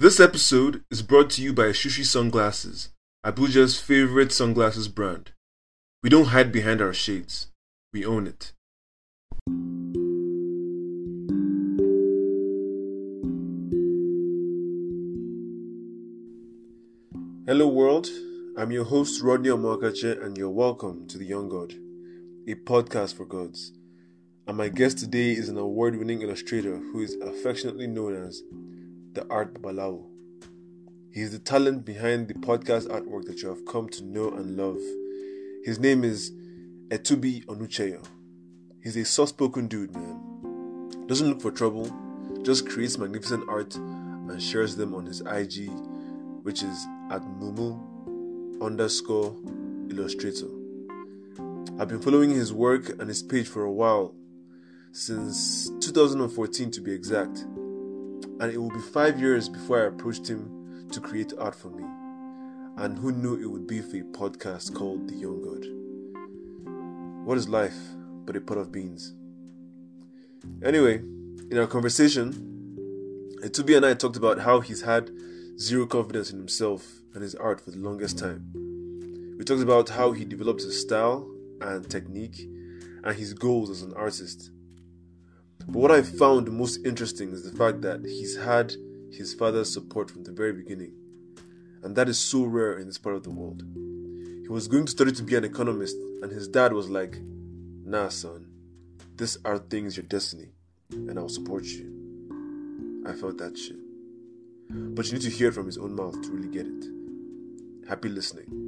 This episode is brought to you by Shushi Sunglasses, Abuja's favorite sunglasses brand. We don't hide behind our shades, we own it. Hello, world. I'm your host, Rodney Omakache, and you're welcome to The Young God, a podcast for gods. And my guest today is an award winning illustrator who is affectionately known as the Art Babalawo. He is the talent behind the podcast artwork that you have come to know and love. His name is Etubi Onucheyo. He's a soft spoken dude, man. Doesn't look for trouble, just creates magnificent art and shares them on his IG, which is at Mumu underscore illustrator. I've been following his work and his page for a while, since 2014 to be exact, and it will be five years before I approached him to create art for me. And who knew it would be for a podcast called The Young God? What is life but a pot of beans? Anyway, in our conversation, Etubi and I talked about how he's had zero confidence in himself and his art for the longest time. We talked about how he developed his style and technique and his goals as an artist. But what I found most interesting is the fact that he's had his father's support from the very beginning. And that is so rare in this part of the world. He was going to study to be an economist, and his dad was like, Nah, son, these are things your destiny, and I'll support you. I felt that shit. But you need to hear it from his own mouth to really get it. Happy listening.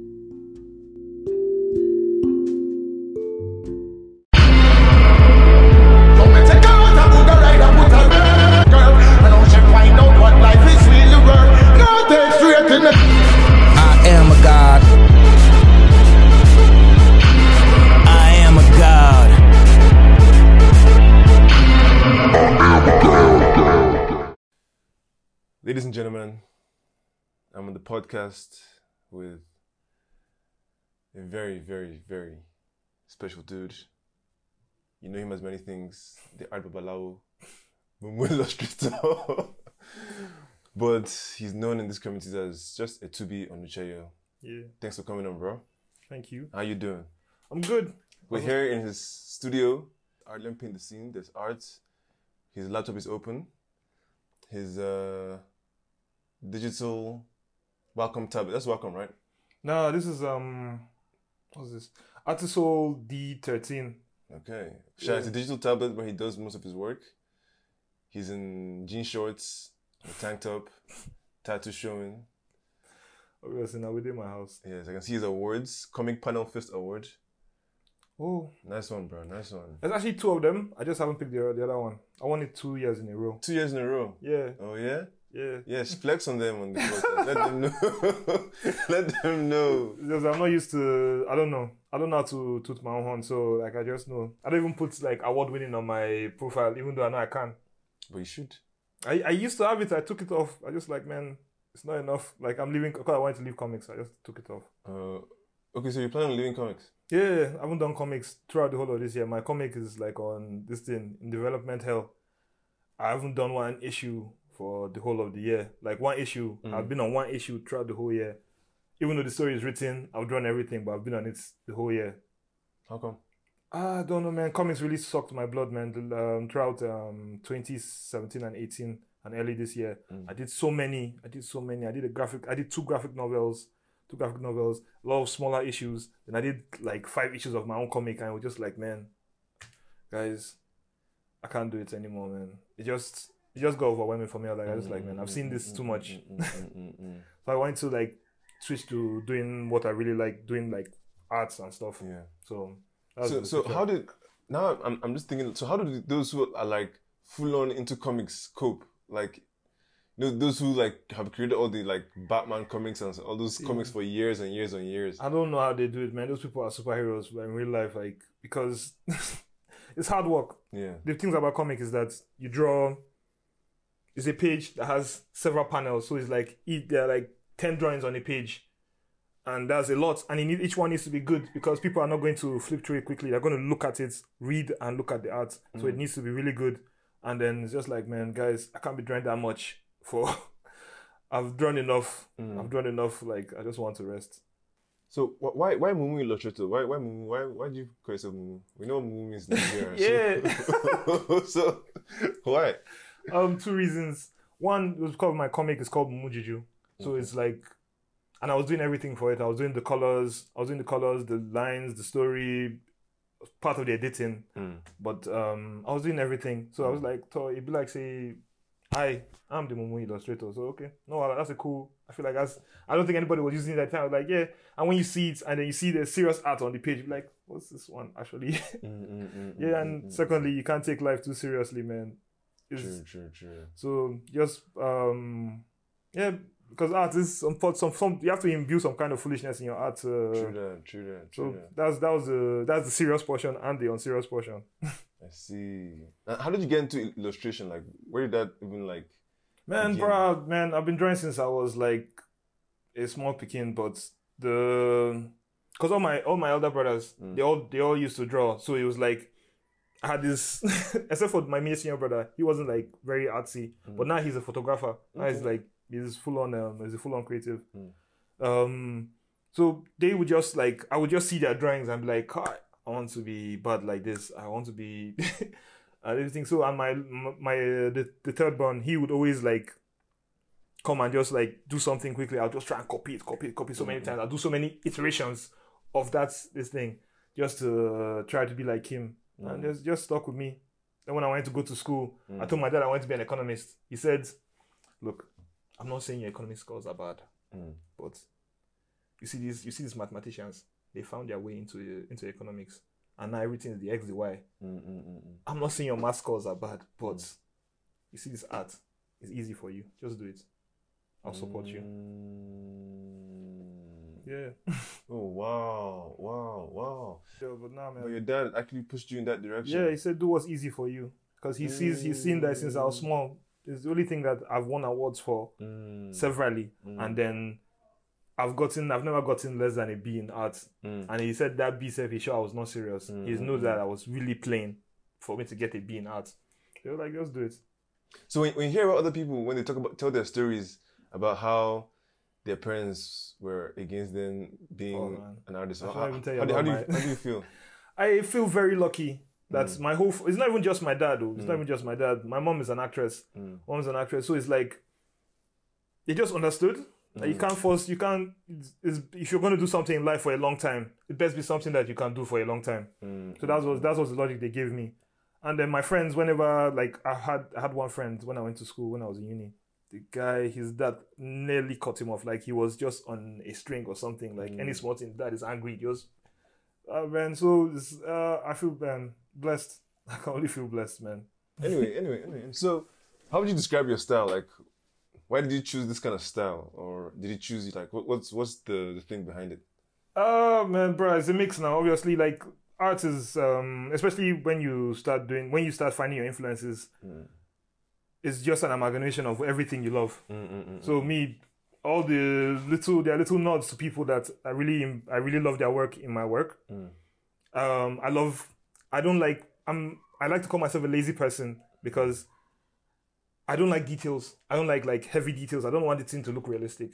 I'm on the podcast with a very, very, very special dude. You know him as many things, the Art Babalawo, Mumu Illustrator. but he's known in this community as just Etubi Onucheyo. Yeah, Thanks for coming on, bro. thank you. How you doing? I'm good. We're here in his studio. Art paint the scene. There's art. His laptop is open. His uh, digital Wacom tablet. That's Wacom, right? No, this is um, what's this? Artisul D13. Okay. Shout out to digital tablet where he does most of his work. He's in jean shorts, a tank top, tattoo showing. Obviously, now within my house. Yes, I can see his awards. Comic Panel Fist Award. Oh, Nice one, bro. Nice one. there's actually two of them. I just haven't picked the, the other one. I won it two years in a row. Two years in a row. Yeah, Oh yeah? Yeah. Yes, flex on them on the podcast. Let them know. Let them know. Because I'm not used to. I don't know. I don't know how to toot my own horn. So like, I just know. I don't even put like award winning on my profile, even though I know I can. But you should. I, I used to have it. I took it off. I just like, man, it's not enough. Like I'm leaving because I wanted to leave comics. I just took it off. Uh, okay, so you plan on leaving comics? Yeah, I haven't done comics throughout the whole of this year. My comic is like on this thing in development hell. I haven't done one issue for the whole of the year. Like one issue, I've been on one issue throughout the whole year. Even though the story is written, I've drawn everything, but I've been on it the whole year. How come? I don't know, man. Comics really sucked my blood, man. Um, throughout um 2017 and 18 and early this year, I did so many. I did so many. I did a graphic. I did two graphic novels, two graphic novels, a lot of smaller issues. Then I did like five issues of my own comic, and I was just like, man, guys, I can't do it anymore, man. It just it just got overwhelming for me. I was like, I just like, man, I've seen this too much. Mm, mm, mm, so I wanted to like switch to doing what I really like, doing like arts and stuff. Yeah. So. that was So, so how did now? I'm, I'm just thinking. So how do those who are like full on into comics cope? Like, you know, those who like have created all the like Batman comics and all those comics for years and years and years. I don't know how they do it, man. Those people are superheroes, but in real life, like because it's hard work. Yeah. The things about comic is that you draw. It's a page that has several panels, so it's like there are like ten drawings on a page, and that's a lot. And need, each one needs to be good because people are not going to flip through it quickly. They're going to look at it, read, and look at the art. So it needs to be really good. And then it's just like, man, guys, I can't be drawing that much for I've drawn enough. Mm. I've drawn enough. Like I just want to rest. So why why Mumu Illustrator? Why why Mumu? Why why do you call yourself Mumu? We know Mumu means Nigeria. Yeah. So, so why? Um, two reasons. One was because my comic is called Mujiju, so it's like, and I was doing everything for it. I was doing the colors. I was doing the colors, the lines, the story, part of the editing. Hmm. But um, I was doing everything. So I was hmm. like, so it'd be like say, hi, I'm the Mumu illustrator. So okay, no, that's a cool. I feel like that's. I don't think anybody was using that time. I was like, yeah. And when you see it, and then you see the serious art on the page, like, what's this one actually? Mm, mm, mm, yeah. And secondly, you can't take life too seriously, man. It's, True, true, true. so just um yeah, because art is some some some you have to imbue some kind of foolishness in your art. Uh, True that, true that, so that. that's that was the that's the serious portion and the unserious portion. I see. How did you get into illustration? Like, where did that even like? Man, Begin. bro, man, I've been drawing since I was like a small pekin, but the because all my all my elder brothers they all they all used to draw, so it was like I had this except for my me senior brother, he wasn't like very artsy, but now he's a photographer. Now he's like he's full on um he's a full on creative. Um, so they would just like I would just see their drawings and be like, "God, I want to be bad like this. I want to be everything. So and my my uh, the, the third one, he would always like come and just like do something quickly. I'll just try and copy it, copy it, copy it so many times. I'll do so many iterations of that this thing just to uh, try to be like him. Mm. And just just stuck with me. Then when I went to go to school, I mm. told my dad I wanted to be an economist. He said, "Look, I'm not saying your economic scores are bad, mm. but you see these you see these mathematicians. They found their way into into economics, and now everything is the x, the y. I'm not saying your math scores are bad, but you see this art is easy for you. Just do it. I'll support you. Yeah. Oh wow, wow, wow! yeah but nah, man. But your dad actually pushed you in that direction. Yeah, he said do what's easy for you because he sees he's seen that since I was mm. small. It's the only thing that I've won awards for mm. severally, mm. and then I've gotten I've never gotten less than a B in art. And he said that B self he sure I was not serious. He knows that I was really playing for me to get a B in art. They were like, just do it. So when, when you hear about other people when they talk about tell their stories about how their parents were against them being Oh, an artist, how, even tell you how do, how, do you, my- how do you feel? I feel very lucky that Mm. my whole. f- It's not even just my dad, though. It's not even just my dad. My mom is an actress. Mm. Mom's an actress, so it's like they just understood. Mm. you can't force. You can't. It's, it's, if you're going to do something in life for a long time, it best be something that you can do for a long time. Mm. So that was that was the logic they gave me. And then my friends, whenever like I had I had one friend when I went to school when I was in uni. The guy, his dad nearly cut him off. Like he was just on a string or something. Like Mm. any small thing, dad is angry. Just uh, man, so uh, I feel man blessed. I can only feel blessed, man. anyway, anyway, anyway. So, how would you describe your style? Like, why did you choose this kind of style, or did you choose it? Like, what, what's what's the, the thing behind it? Uh man, bro, it's a mix now. Obviously, like art is, um, especially when you start doing, when you start finding your influences, it's just an amalgamation of everything you love. Mm, mm, mm, so me, all the little, there are little nods to people that I really, I really love their work in my work. Um, I love, I don't like, I'm, I like to call myself a lazy person because I don't like details. I don't like like heavy details. I don't want the thing to look realistic.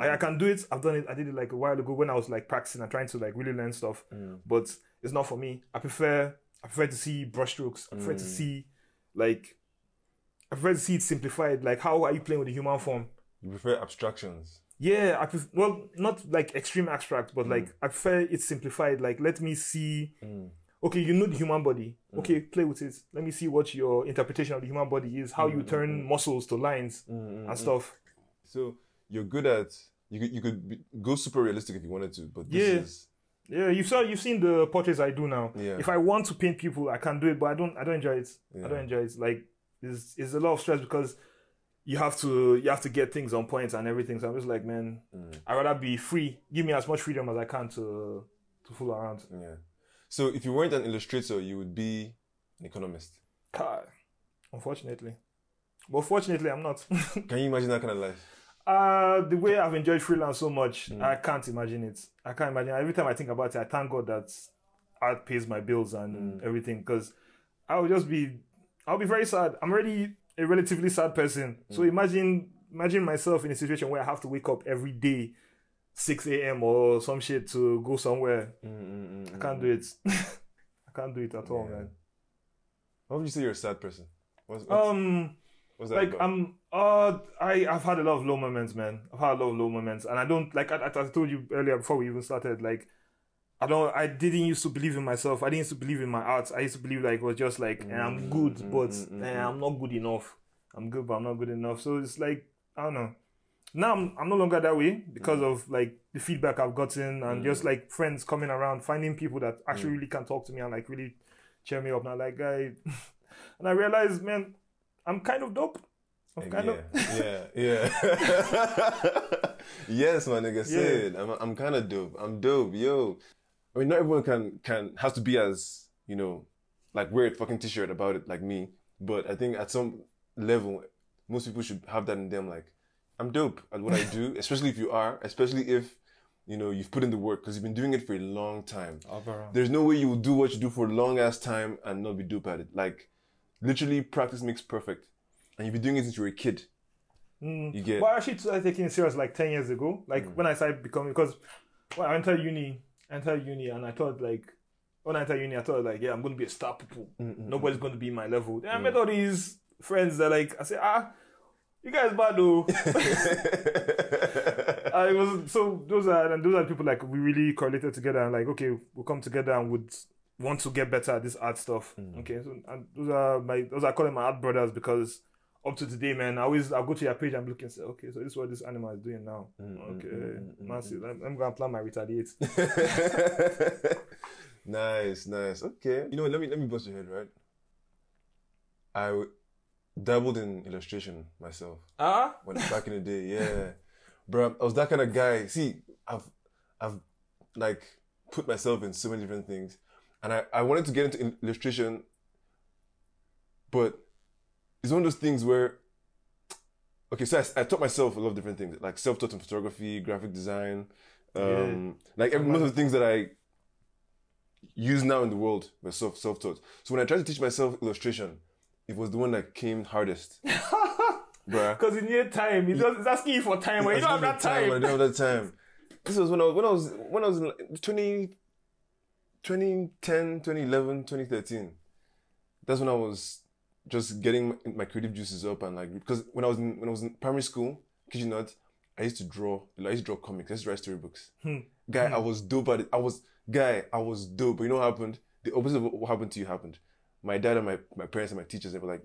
I, I can do it. I've done it. I did it like a while ago when I was like practicing and trying to like really learn stuff. But it's not for me. I prefer I prefer to see brushstrokes. I prefer to see like I prefer to see it simplified. Like how are you playing with the human form? You prefer abstractions. Yeah, I pref- well not like extreme abstract, but hmm. like I prefer it simplified. Like let me see. Hmm. Okay, you know the human body. Hmm. Okay, play with it. Let me see what your interpretation of the human body is. How you turn muscles to lines and stuff. So you're good at you could you could be, go super realistic if you wanted to, but this Yeah. is Yeah, you saw you've seen the portraits I do now. Yeah. If I want to paint people, I can do it, but I don't I don't enjoy it. I don't enjoy it. Like it's it's a lot of stress because you have to you have to get things on point and everything. So I'm just like, man, mm. I'd rather be free. Give me as much freedom as I can to to fool around. yeah. So if you weren't an illustrator, you would be an economist. God, unfortunately. But fortunately I'm not. Can you imagine that kind of life? Uh, the way I've enjoyed freelance so much, mm. I can't imagine it. I can't imagine. Every time I think about it, I thank God that art pays my bills and mm. everything. Because I would just be, I'll be very sad. I'm already a relatively sad person. So imagine imagine myself in a situation where I have to wake up every day, six a.m. or some shit to go somewhere. Mm, I can't do it. I can't do it at all, man. Why would you say you're a sad person? What's, what's, Um, what's that like about? I'm uh I I've had a lot of low moments, man. I've had a lot of low moments, and I don't like I I told you earlier before we even started. Like I don't I didn't used to believe in myself. I didn't used to believe in my art. I used to believe like it was just like eh, I'm mm, good, mm, but mm, eh, I'm not good enough. I'm good, but I'm not good enough. So it's like I don't know. Now I'm I'm no longer that way because of like the feedback I've gotten and just like friends coming around, finding people that actually really can talk to me and like really cheer me up. Now like I, and I realized, man, I'm kind of dope. I'm kind yeah, of yeah, yeah. yes, my nigga said. I'm, I'm kind of dope. I'm dope, yo. I mean, not everyone can can has to be as you know, like wear a fucking t-shirt about it like me. But I think at some level, most people should have that in them. Like, I'm dope at what I do, especially if you are, especially if you know you've put in the work because you've been doing it for a long time. There's no way you will do what you do for a long ass time and not be dope at it. Like, literally, practice makes perfect, and you've been doing it since you were a kid. You get Well, I actually started taking it serious like ten years ago. Like Mm. when I started becoming because when I entered uni, I entered uni, and I thought like when I entered uni, I thought like yeah, I'm gonna be a star people. Nobody's gonna be my level. Then I Mm. met all these friends that like I said ah. You guys bad though. I was so those are and those are people like we really correlated together and like okay we'll come together and would want to get better at this art stuff. Mm. Okay, so and those are my those are calling my art brothers because up to today, man, I always I'll go to your page and look and say, okay, so this is what this animal is doing now. Mm, mm okay, massive. I'm, I'm gonna plan my retaliate. nice, nice. Okay. You know what? Let me let me bust your head, right? I w- dabbled in illustration myself Ah, when back in the day. Yeah, bro, I was that kind of guy. See, I've I've like put myself in so many different things, and I I wanted to get into illustration, but it's one of those things where. Okay, so I, I taught myself a lot of different things, like self-taught in photography, graphic design, um, like every, most of the things that I use now in the world were self self taught. So when I tried to teach myself illustration, it was the one that came hardest. Bruh. because in your time, he does, he's asking you for time, but you don't have that I time. don't have that time. This was when I was when I was when I was in like 20, 2010, 2011, 2013. That's when I was just getting my, creative juices up and like because when I was in when I was in primary school, kid you not, I used to draw. I used to draw comics. I used to write storybooks. Guy, I was dope at it. I was guy, I was dope. But you know what happened? The opposite of what happened to you happened. My dad and my, my parents and my teachers they were like,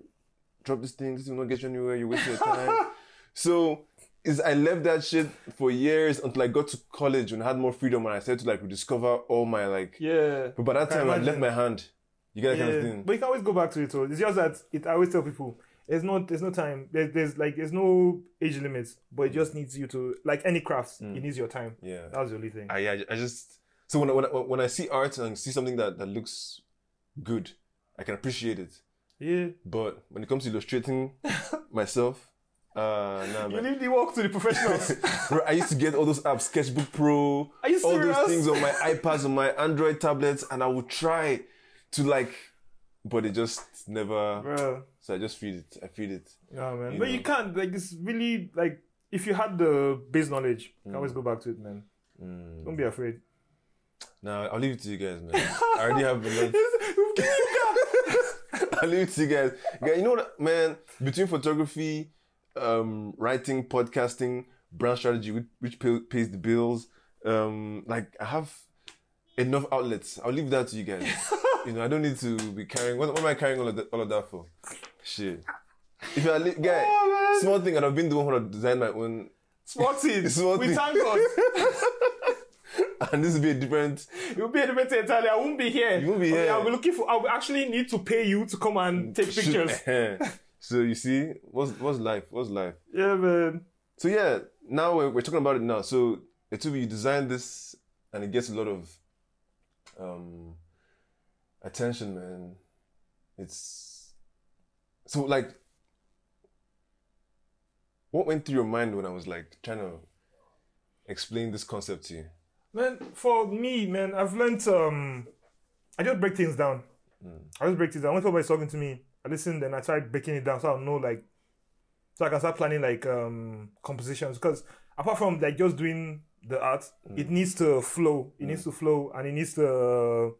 drop this thing. This will not get you anywhere. You're wasting your time. so is I left that shit for years until I got to college and I had more freedom and I started to like rediscover all my like. Yeah. But by that time, I left my hand. You get that kind of thing. but you can always go back to it. So it's just that it. I always tell people, there's no, there's no time. There's, there's like, there's no age limits. But it just needs you to, like any crafts, it needs your time. Yeah. That's the only thing. I, I, I just so when I, when I, when I see art and see something that, that looks good, I can appreciate it. yeah. But when it comes to illustrating myself, uh, nah, You man. leave the work to the professionals. Bro, I used to get all those apps, Sketchbook Pro, Are you all those things on my iPads, on my Android tablets, and I would try to like, but it just never. Bro. So I just feed it. I feed it. Yeah, man. You but know. you can't. Like, it's really like if you had the base knowledge, you can always go back to it, man. Don't be afraid. Now I'll leave it to you guys, man. I already have a lot. I'll leave it to you guys. You know what, man? Between photography, um, writing, podcasting, brand strategy, which, which pay, pays the bills, um, like I have enough outlets. I'll leave that to you guys. you know, I don't need to be carrying. What, what am I carrying all of that, all of that for? Shit. If I li- guy, Oh, small thing, and I've been the one who have designed my own, Small things. Small we thing. thank God. and this will be a different. You'll be a different entirely. I won't be here. You won't be Okay, here. I'll be looking for. I'll actually need to pay you to come and take pictures. so you see, what's what's life? What's life? yeah, man. So yeah, now we're, we're talking about it now. So Etubi, you designed this, and it gets a lot of um attention, man. It's so like, what went through your mind when I was like trying to explain this concept to you? Man, for me, man, I've learned. Um, I just break things down. I just break things down. When somebody's talking to me, I listen, then I try breaking it down so I'll know like so I can start planning like um compositions because apart from like just doing the art, it needs to flow. It needs to flow, and it needs to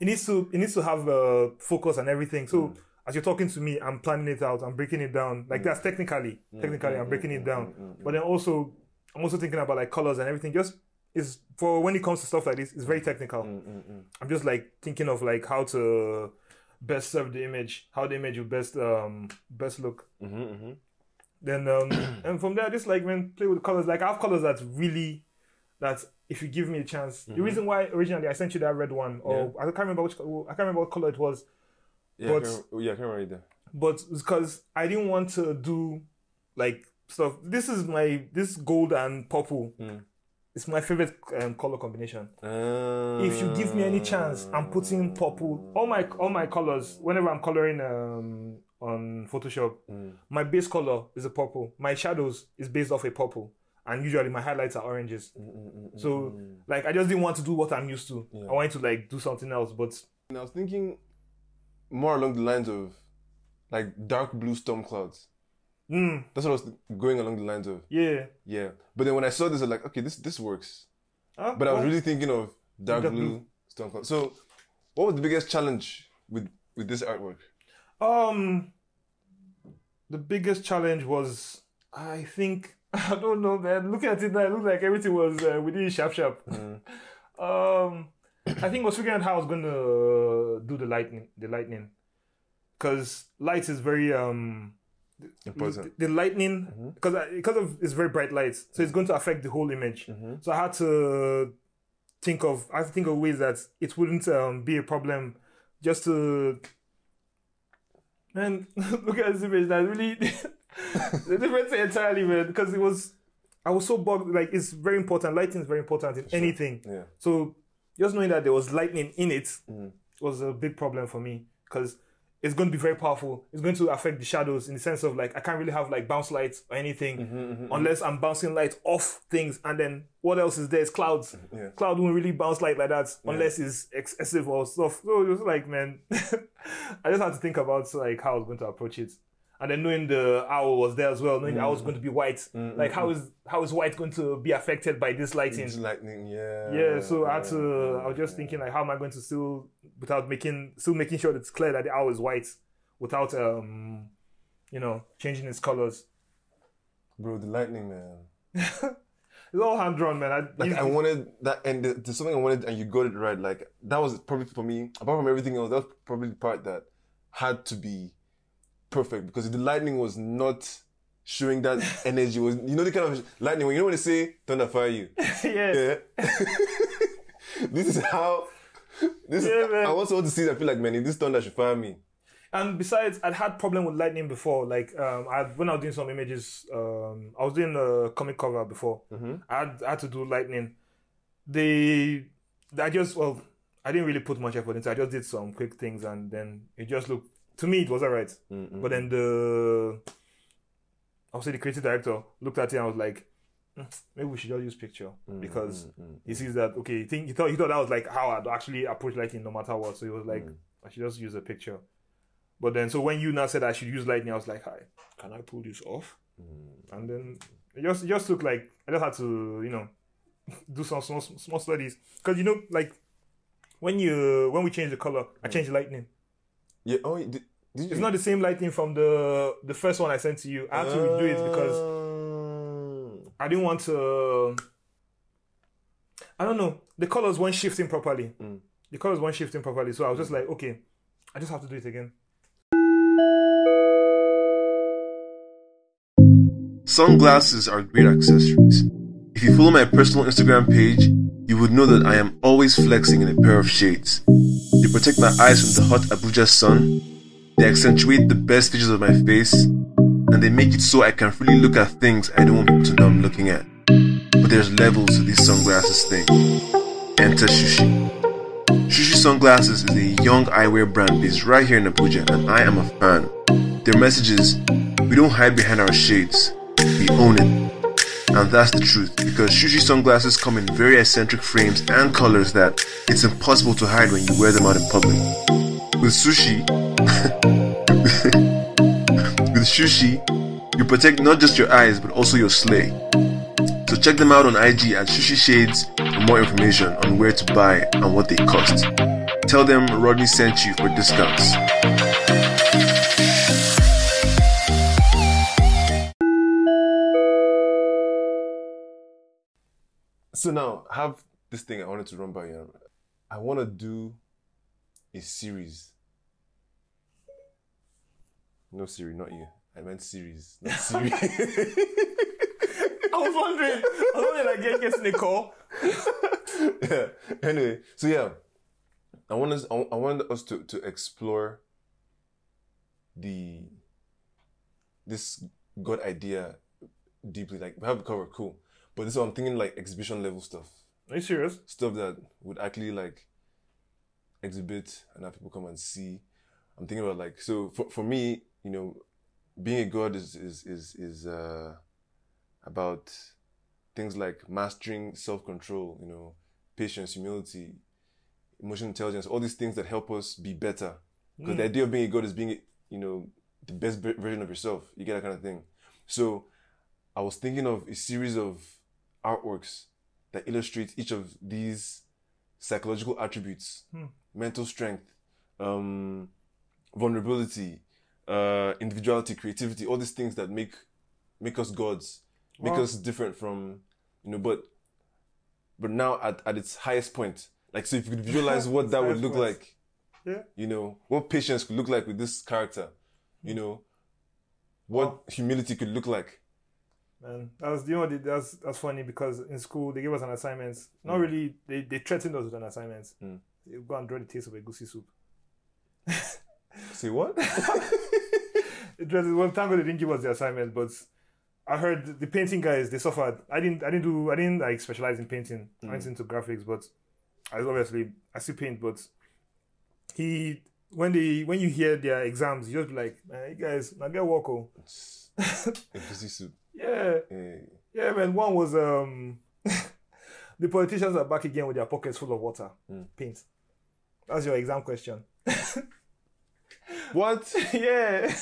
it needs to it needs to have uh, focus and everything. So mm. as you're talking to me, I'm planning it out. I'm breaking it down. Like mm. that's technically, mm, technically, I'm breaking it down. But then also, I'm also thinking about like colors and everything. Just is for when it comes to stuff like this, it's very technical. I'm just like thinking of like how to best serve the image, how the image will best um best look. Mm-hmm, mm-hmm. Then um and from there, just like man play with colors. Like I have colors that's really that if you give me a chance. The reason why originally I sent you that red one, or I can't remember which I can't remember what color it was, Yeah, But- I can't, yeah, I can't remember either. but because I didn't want to do like stuff. This is my this gold and purple. It's my favorite um, color combination. If you give me any chance, I'm putting purple. All my all my colors. Whenever I'm coloring um, on Photoshop, my base color is a purple. My shadows is based off a purple, and usually my highlights are oranges. So like I just didn't want to do what I'm used to. I wanted to like do something else, but And I was thinking more along the lines of like dark blue storm clouds. mm, That's what I was going along the lines of. yeah. Yeah. But then when I saw this, I was like, okay, this this works. Ah, But I was well, really thinking of dark Dark blue, blue. storm clouds. So, what was the biggest challenge with with this artwork? Um, the biggest challenge was, I think, I don't know, man. Looking at it now, it looked like everything was uh, within sharp sharp. um, I think I was figuring out how I was going to do the lightning, the lightning, because light is very um Important. the, the lightning because because of it's very bright light, so it's going to affect the whole image. So I had to think of I had to think of ways that it wouldn't um, be a problem, just to. Man, look at this image. That really the difference entirely, man. Because it was, I was so bugged. Like it's very important. Lighting is very important in anything. Yeah. So just knowing that there was lightning in it Mm-hmm. was a big problem for me because it's going to be very powerful. It's going to affect the shadows in the sense of like I can't really have like bounce lights or anything Mm-hmm, unless I'm bouncing light off things. And then what else is there? It's clouds. Yeah. Cloud won't really bounce light like that unless it's excessive or stuff. So it was like, man, I just had to think about like how I was going to approach it. And then knowing the owl was there as well, knowing the owl was mm. going to be white, mm, mm, like how is how is white going to be affected by this lighting? It's lightning, yeah. Yeah, so I had to. I was just thinking like, how am I going to still, without making, still making sure that it's clear that the owl is white, without um, you know, changing its colors. Bro, the lightning, man. It's all hand drawn, man. I, Like I wanted that, and the- there's something I wanted, and you got it right. Like that was probably for me. Apart from everything else, that was probably the part that had to be perfect because the lightning was not showing that energy, was you know the kind of lightning when you know when they say thunder fire you. yeah. Yeah. this is how. This Yeah, man. I also want to see. that I feel like man, if this thunder should fire me. And besides, I'd had problem with lightning before. Like um, I when I was doing some images, um, I was doing a comic cover before. I, had, I had to do lightning. They, I just well, I didn't really put much effort into. it. I just did some quick things, and then it just looked to me it was alright. Mm, mm, but then mm. the, I'll say the creative director looked at it and was like, "Hmm, maybe we should just use picture because he sees that okay. He think he thought he thought that was like how I'd actually approach lighting no matter what. So he was like, I should just use a picture. But then, so when you now said I should use lightning, I was like, "Hi, can I pull this off?" And then it just it just looked like I just had to, you know, do some small small studies because you know, like when you when we change the color, I change the lightning. Yeah. Oh, did, did you? It's not the same lighting from the the first one I sent to you. I had to redo it because because. I didn't want to. I don't know. The colors weren't shifting properly. Mm. The colors weren't shifting properly, so I was just like, okay, I just have to do it again. Sunglasses are great accessories. If you follow my personal Instagram page, you would know that I am always flexing in a pair of shades. Protect my eyes from the hot Abuja sun, they accentuate the best features of my face, and they make it so I can freely look at things I don't want people to know I'm looking at. But there's levels to this sunglasses thing. Enter Shushi. Shushi Sunglasses is a young eyewear brand based right here in Abuja, and I am a fan. Their message is we don't hide behind our shades, we own it. And that's the truth because Shushi sunglasses come in very eccentric frames and colors that it's impossible to hide when you wear them out in public. With Sushi, with Shushi, you protect not just your eyes but also your sleigh. So check them out on IG at Shushi Shades for more information on where to buy and what they cost. Tell them Rodney sent you for discounts. So now I have this thing I wanted to run by you. I want to do a series. No Siri, not you. I meant series, not Siri. I was wondering. I was wondering, like, get- getting a call. yeah. Anyway, so yeah, I want us. I I want us to to explore the this God idea deeply. Like we have the cover, cool, but this I'm thinking like exhibition level stuff, Are you serious? stuff that would actually like exhibit and have people come and see. I'm thinking about like so for for me, you know, being a god is is is is uh about things like mastering self control, you know, patience, humility, emotional intelligence, all these things that help us be better. Because the idea of being a god is being, you know, the best ver- version of yourself. You get that kind of thing. So I was thinking of a series of artworks that illustrate each of these psychological attributes mental strength, um, vulnerability, uh, individuality, creativity, all these things that make make us gods, make Wow. us different from, you know, but but now at, at its highest point. Like so if you could visualize what that would look point. like, Yeah. you know, what patience could look like with this character, you know, what Wow. humility could look like. Man, that was you know that's that's funny because in school they gave us an assignment. Not Mm. really. They they threatened us with an assignment. Mm. You go and draw the taste of egusi soup. See what? It was well, thank God they didn't give us the assignment, but I heard the painting guys they suffered. I didn't I didn't do I didn't like specialize in painting. I Mm. went into graphics, but I obviously I still paint, but he when they when you hear their exams, you just be like, man, you guys, now get work. oh." a busy soup. Yeah, Eh, yeah, man. One was um the politicians are back again with their pockets full of water, Mm. paint. That's your exam question. What? yeah.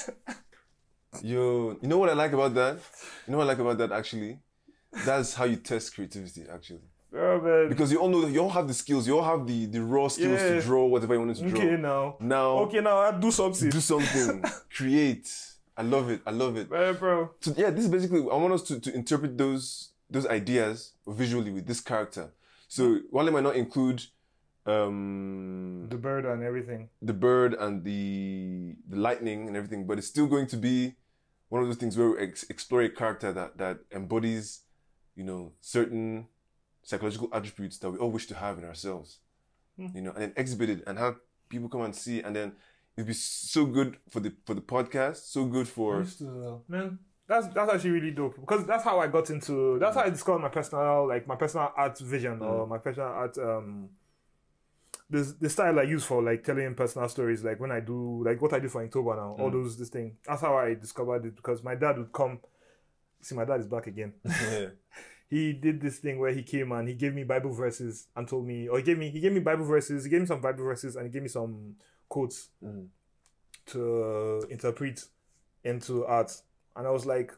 Yo, you know what I like about that? You know what I like about that actually? That's how you test creativity actually. Oh, man. Because you all know that you all have the skills, you all have the, the raw skills Yeah. to draw whatever you wanted to draw. Okay, now. Now Okay, now I do something. do something. create. I love it. I love it. Man, bro. So yeah, this is basically I want us to, to interpret those those ideas visually with this character. So while it might not include um The bird and everything. the bird and the the lightning and everything, but it's still going to be one of those things where we ex- explore a character that that embodies, you know, certain psychological attributes that we all wish to have in ourselves, you know, and then exhibit it and have people come and see, and then it'd be so good for the for the podcast, so good for man. That's that's actually really dope because that's how I got into. That's how I discovered my personal like my personal art vision or my personal art um. The, the style I use for like telling personal stories, like when I do like what I do for October now, all those this thing. That's how I discovered it because my dad would come. See, my dad is back again. yeah. he did this thing where he came and he gave me Bible verses and told me, or he gave me, he gave me Bible verses, he gave me some Bible verses and he gave me some quotes Mhm. to uh, interpret into art. And I was like,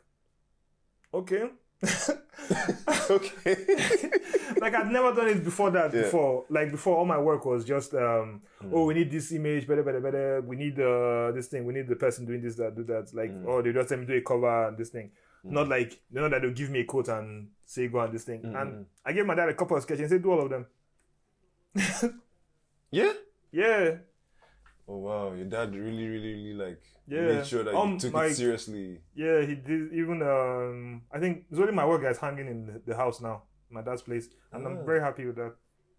okay. okay. like I'd never done it before that. Yeah. Before, like before, all my work was just, um, mm. oh, we need this image, better, better, better. We need uh, this thing. We need the person doing this, that, do that. Like, mm. oh, they just tell me do a cover and this thing. Mm. Not like you know that they'll give me a quote and say go on this thing. And I gave my dad a couple of sketches and said do all of them. yeah. Yeah, Oh wow, your dad really, really, really like Yeah. made sure that Um, you took like- it seriously. yeah. He did even. Um, I think it's only my work guys hanging in the, house now, my dad's place, and Ah. I'm very happy with that.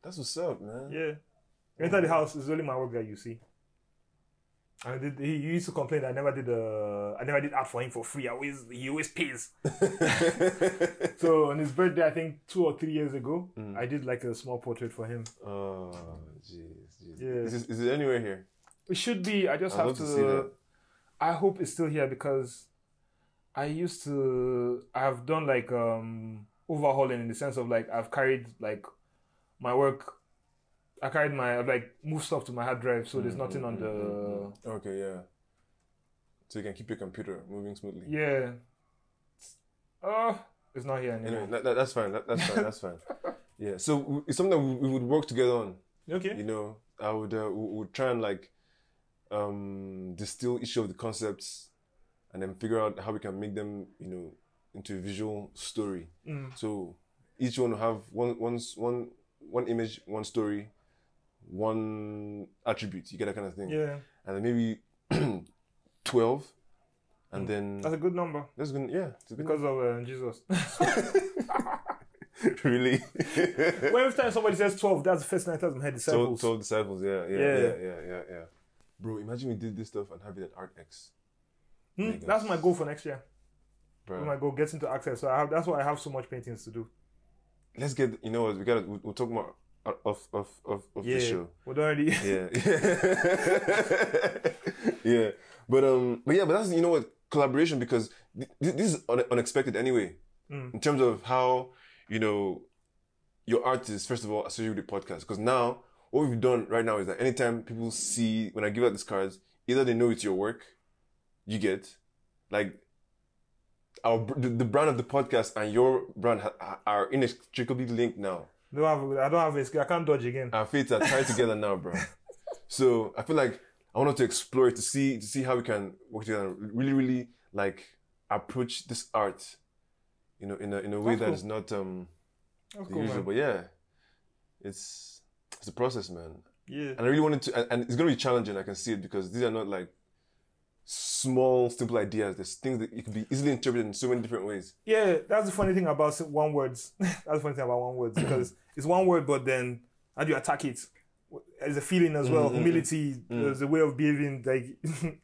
That's what's up, man. Yeah. You enter the house, it's only my work guy you see. And I did, he used to complain that I never did uh, I never did art for him for free. I always he always pays. so on his birthday, I think two or three years ago, Mm. I did like a small portrait for him. oh, jeez, jeez. Yeah. Is, is it anywhere here? It should be. I just I'd have to. to. I hope it's still here because I used to. I have done like um overhauling in the sense of like I've carried like my work. I carried my I've like moved stuff to my hard drive, so there's nothing on the. Okay, yeah. so you can keep your computer moving smoothly. Yeah. Uh, it's not here anymore. Anyway, that, that, that's fine. That, that's fine. That's fine. Yeah. So it's something that we, we would work together on. okay. You know, I would uh, we would try and like um, distill each of the concepts, and then figure out how we can make them, you know, into a visual story. Mm. So each one will have one one one one image, one story, one attribute. You get that kind of thing. Yeah. And then maybe twelve, and then That's a good number that's good. Yeah, it's a good because of uh, Jesus. really. when every time somebody says 12, that's the first thing I tell them, hey, Twelve, disciples. 12 disciples, yeah, yeah, Yeah. yeah, yeah, yeah, yeah. Bro, imagine we did this stuff and have it at Art X. Hmm, that's my goal for next year. Bro, my goal, gets into Art X. So I have, that's why I have so much paintings to do. let's get, you know what, we gotta, we'll, we'll talk more of, of, of, of Yeah. the show. We're already. Yeah. yeah. But, um, but yeah, but that's, you know what, collaboration because th- this is un- unexpected anyway. Mm. In terms of how, you know, your art is, first of all, associated with the podcast. Because now, what we've done right now is that anytime people see, when I give out these cards, either they know it's your work, you get, like, our the, the brand of the podcast and your brand ha- are inextricably linked now. don't I don't have a skill. I can't dodge again. Our fates are tied together now, bro. So I feel like I wanted to explore it to see to see how we can work together. and Really, really like approach this art, you know, in a in a way That's that cool. is not um That's the cool, usual. man. But yeah, it's it's a process, man. Yeah. And I really wanted to, and, and it's gonna be challenging. I can see it because these are not like small, simple ideas. There's things that you can be easily interpreted in so many different ways. Yeah, that's the funny thing about one words. that's the funny thing about one words because it's one word, but then how do you attack it? There's a feeling as well, mm, mm, mm, humility. There's a way of behaving. Like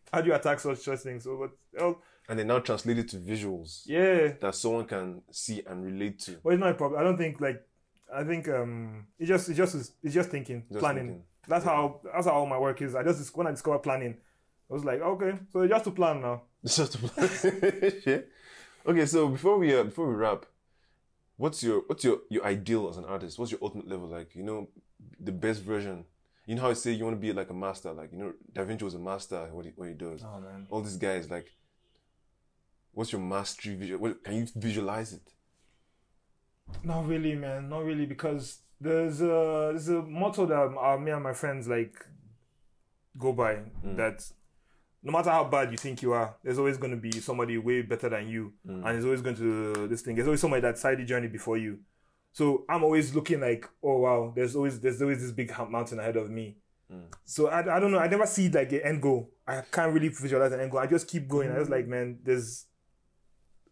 how do you attack such such things? So, but oh, And they now translate it to visuals yeah, that someone can see and relate to. but it's not a problem. I don't think like I think um it just it just is it's just thinking, Just planning. thinking. That's how that's how all my work is. I just when I discovered planning, I was like, okay, so it's just to plan now. It's just to plan. yeah. Okay, so before we uh, before we wrap, what's your what's your your ideal as an artist? What's your ultimate level like? You know, the best version. You know how I say you want to be like a master, like you know, Da Vinci was a master what he what he does. Oh man. All these guys, like, what's your mastery visual? What, can you visualize it? Not really, man. Not really, because there's a there's a motto that uh, me and my friends like go by mm. that no matter how bad you think you are, there's always going to be somebody way better than you, mm. and there's always going to this thing. There's always somebody that started the journey before you. So I'm always looking like, oh wow, there's always there's always this big mountain ahead of me. Mm. So I, I don't know. I never see like an end goal. I can't really visualize an end goal. I just keep going. I was like, man, there's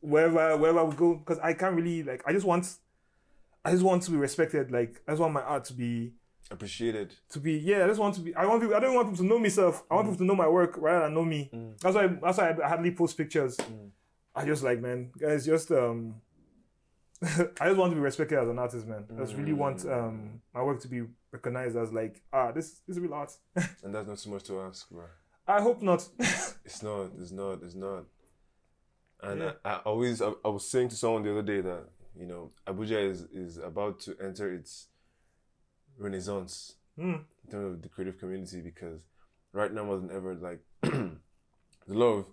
wherever wherever we go because I can't really like. I just want I just want to be respected. Like I just want my art to be Appreciated. to be yeah. I just want to be. I want people. I don't want people to know myself. I want people to know my work rather than know me. That's why. That's why I hardly post pictures. I just like man, guys. Just um, I just want to be respected as an artist, man. I just really want um my work to be recognized as like ah this this is real art. And that's not too much to ask, bro. I hope not. It's not. It's not. It's not. And Yeah. I, I always, I, I was saying to someone the other day that you know Abuja is is about to enter its renaissance Hmm. in terms of the creative community because right now more than ever, like there's a lot of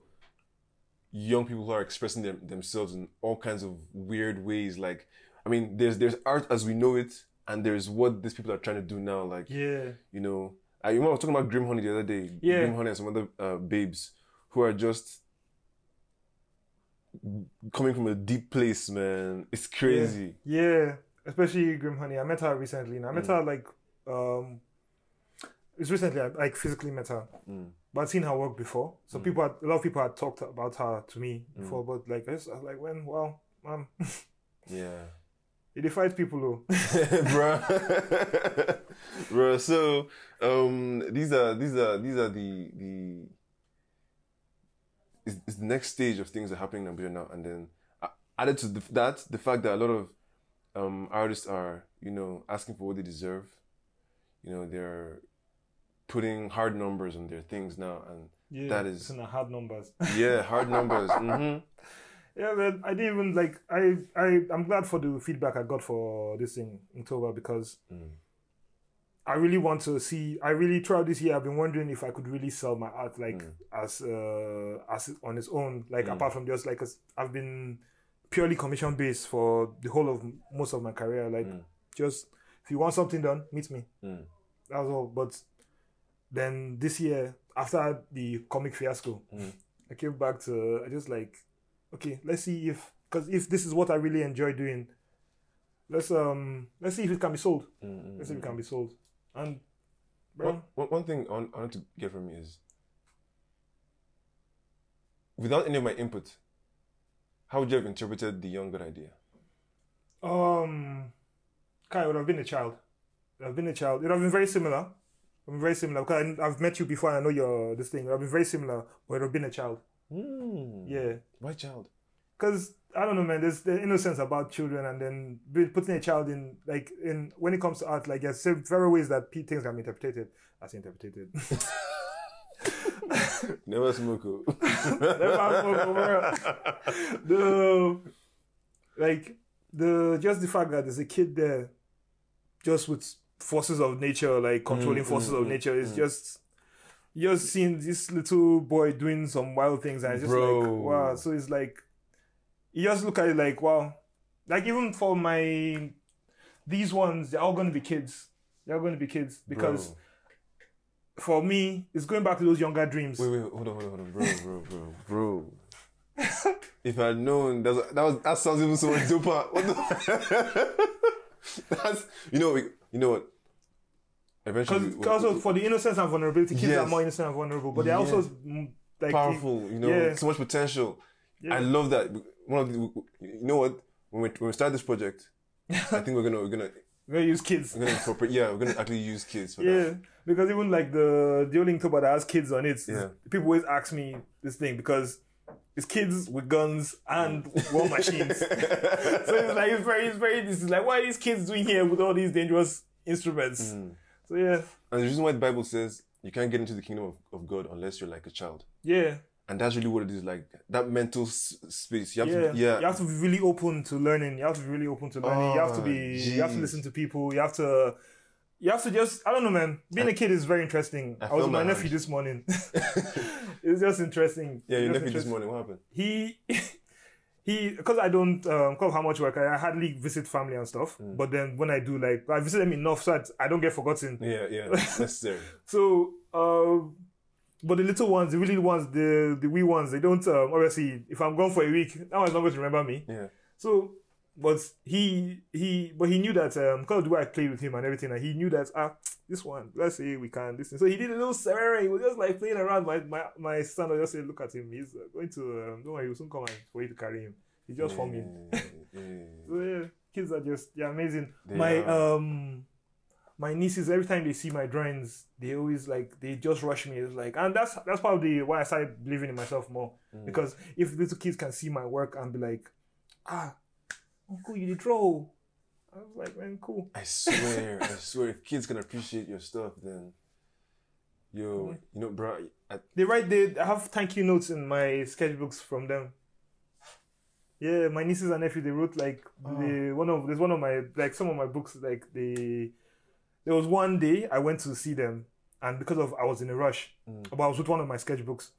young people who are expressing them, themselves in all kinds of weird ways. Like, I mean, there's there's art as we know it, and there's what these people are trying to do now. Like, yeah. you know, I remember I was talking about Grim Honey the other day. Yeah. Grim Honey and some other uh, babes who are just coming from a deep place, man. It's crazy. Yeah, especially Grim Honey. I met her recently. And I met her like um, it's recently. I like physically met her, but I'd seen her work before. So people, had, a lot of people had talked about her to me before. But like, I, just, I was like, when? Well, um, Yeah. it defies people though. Bruh. Bruh, so um these are these are these are the the it's, it's the next stage of things that are happening in Abuja now and then uh, added to the, that the fact that a lot of um artists are you know asking for what they deserve you know they're putting hard numbers on their things now and Yeah, that it's the hard numbers. yeah hard numbers hmm yeah, man. I didn't even like. I I I'm glad for the feedback I got for this thing in October because I I really want to see. I really throughout this year, I've been wondering if I could really sell my art like hmm. as uh as on its own, like hmm. apart from just like 'cause I've been purely commission based for the whole of most of my career. Like hmm. just if you want something done, meet me. That's all. But then this year, after the comic fiasco, I came back to I just like, okay, let's see if because if this is what I really enjoy doing, let's um let's see if it can be sold. Let's see if it can be sold. And bro, One, one, one thing I want, I want to get from you is without any of my input, how would you have interpreted the Young God idea? um, Kai would have been a child. Would have been a child. It would have been very similar. It been very similar because I've met you before. I know you're this thing. I've been very similar, but it would have been a child. Yeah. Why child? because I don't know, man. There's the innocence about children, and then putting a child in, like, in when it comes to art, like, there's several ways that things can be interpreted. As interpreted. Never smoke. oh. oh the like the just the fact that there's a kid there, just with forces of nature, like controlling mm, forces mm, of mm, nature, is just. You're seeing this little boy doing some wild things, and it's just Bro. like wow. So it's like you just look at it like wow like even for my these ones they're all going to be kids they're going to be kids because Bro. for me it's going back to those younger dreams Wait, wait, hold on, hold on, hold on, bro, bro, bro, bro. if I'd known, that's, that was that sounds even so much doper. What the? that's you know, you know what? Eventually, because also for the innocence and vulnerability kids are Yes. more innocent and vulnerable but they're also Yes. mm, like powerful. You know, yeah. so much potential. I love that. One of the, you know what? When we when we start this project, I think we're gonna we're gonna we're gonna use kids we're gonna incorporate. Yeah, we're gonna actually use kids for yeah that. because even like the the only Toba that has kids on it Yeah. people always ask me this thing because it's kids with guns and war machines so it's like it's very it's very this is like what are these kids doing here with all these dangerous instruments Mm. so yeah And the reason why the Bible says you can't get into the kingdom of, of God unless you're like a child. yeah And that's really what it is like. That mental s- space. You have yeah to, yeah. you have to be really open to learning you have to be really open to learning you have to Oh, be you have to listen to people you have to you have to just I don't know man being a kid is very interesting I, was feel with my nephew this morning it's just interesting yeah, your nephew this morning. What happened? he he because I don't um because how much work I, I hardly visit family and stuff. Mm. But then when I do, like I visit them enough so that I don't get forgotten. Yeah, yeah, necessary. So uh, but the little ones, the really ones, the the wee ones, they don't um, obviously. If I'm gone for a week, that one's not going to remember me. Yeah. So. But he he but he knew that um because of the way I played with him and everything and he knew that ah this one let's say we can this thing. so he did a little ceremony he was just like playing around my my my son was just say look at him he's uh, going to um, don't worry he'll soon come and for you to carry him he's just for me Yeah, yeah. so yeah, kids are just they're amazing. They my are. um my nieces every time they see my drawings, they always like they just rush me. It's like and that's that's probably why I started believing in myself more. Mm. Because if little kids can see my work and be like, ah, uncle, you draw. I was like, man, cool. I swear, I swear, if kids can appreciate your stuff, then yo, you know, bro, I, They write they I have thank you notes in my sketchbooks from them. Yeah, my nieces and nephew they wrote like the one of there's one of my like some of my books like they there was one day I went to see them and because of I was in a rush, but I was with one of my sketchbooks.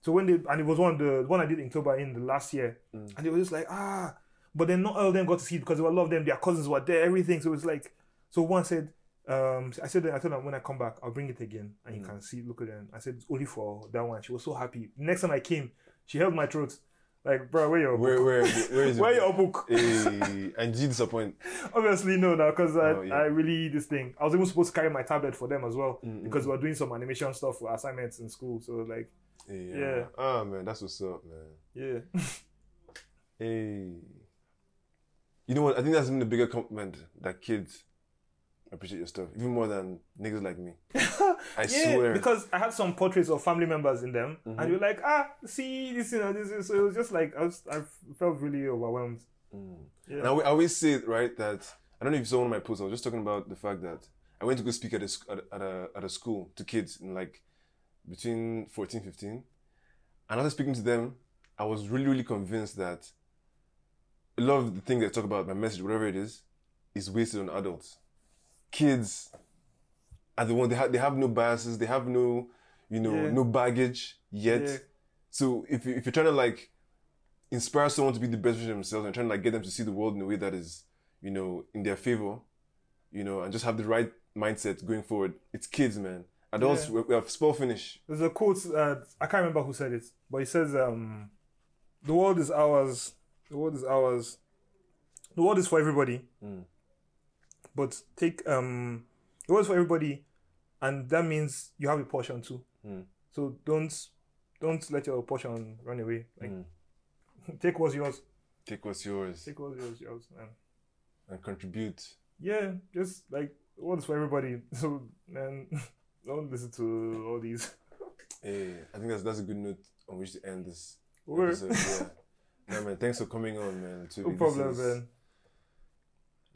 So when they and it was one of the one I did in October in the last year, and they were just like ah, but then not all of them got to see it because a lot of them. Their cousins were there, everything. So it was like so one said. Um, I said, I told them when I come back, I'll bring it again, and you can see, look at them. I said it's only for that one. She was so happy. Next time I came, she held my throat, like, bro, where your where, book? where, where is it? Where your book? Hey, eh, and did you disappoint? Obviously, no, now because I, Oh, yeah. I really this thing. I was even supposed to carry my tablet for them as well mm, mm, because we were doing some animation stuff for assignments in school. So like, Yeah. Yeah. Oh man, that's what's up, man. yeah, Hey. You know what? I think that's been the bigger compliment that kids appreciate your stuff, even more than niggas like me. I yeah, swear. because I had some portraits of family members in them, Mm-hmm. and you're like, ah, see this, you know, this. is-" So it was just like I was, I felt really overwhelmed. And I, I always say it, right, that I don't know if you saw one of my posts, I was just talking about the fact that I went to go speak at a, sc- at, a- at, a, at a school to kids in like between 14, 15. And after speaking to them, I was really, really convinced that a lot of the things they talk about, my message, whatever it is, is wasted on adults. Kids are the one they have they have no biases, they have no, you know, Yeah. no baggage yet. Yeah. So if you, if you're trying to like inspire someone to be the best version of themselves and trying to like get them to see the world in a way that is, you know, in their favor, you know, and just have the right mindset going forward, it's kids, man. Adults, Yeah. we, we have spell finish. There's a quote. Uh, I can't remember who said it, but he says, um, "The world is ours. The world is ours. The world is for everybody. But take um, world is for everybody, and that means you have a portion too. So don't don't let your portion run away. Like take what's yours. Take what's yours Take what's yours. yours and and contribute. yeah, just like world for everybody. So man, don't listen to all these. Hey, I think that's that's a good note on which to end this Word. episode. Yeah. yeah, man. Thanks for coming on, man. No problem, man.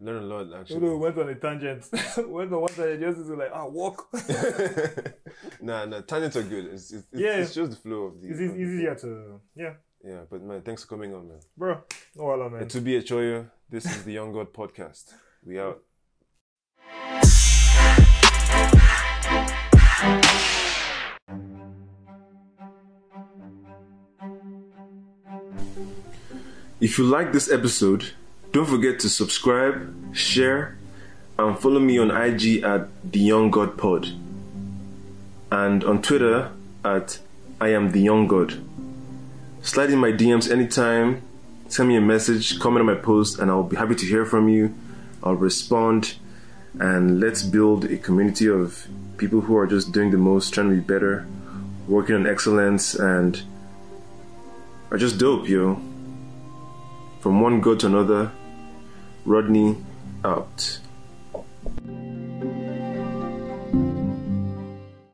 Learn a lot, No, actually. no, went on a tangent. went on one tangent just to like ah walk. nah, nah. Tangents are good. It's, it's, it's, Yeah. it's just the flow of the. it's of the easy, easier to yeah, Yeah, but man, thanks for coming on, man. bro. No wala, man. Etubi Onucheyo, this is the Young God podcast. We out. If you like this episode, don't forget to subscribe, share, and follow me on IG at the Young God Pod, and on Twitter at I am the Young God. Slide in my DMs anytime. Send me a message, comment on my post, and I'll be happy to hear from you. I'll respond, and let's build a community of people who are just doing the most, trying to be better, working on excellence, and are just dope, yo. From one god to another, Rodney out.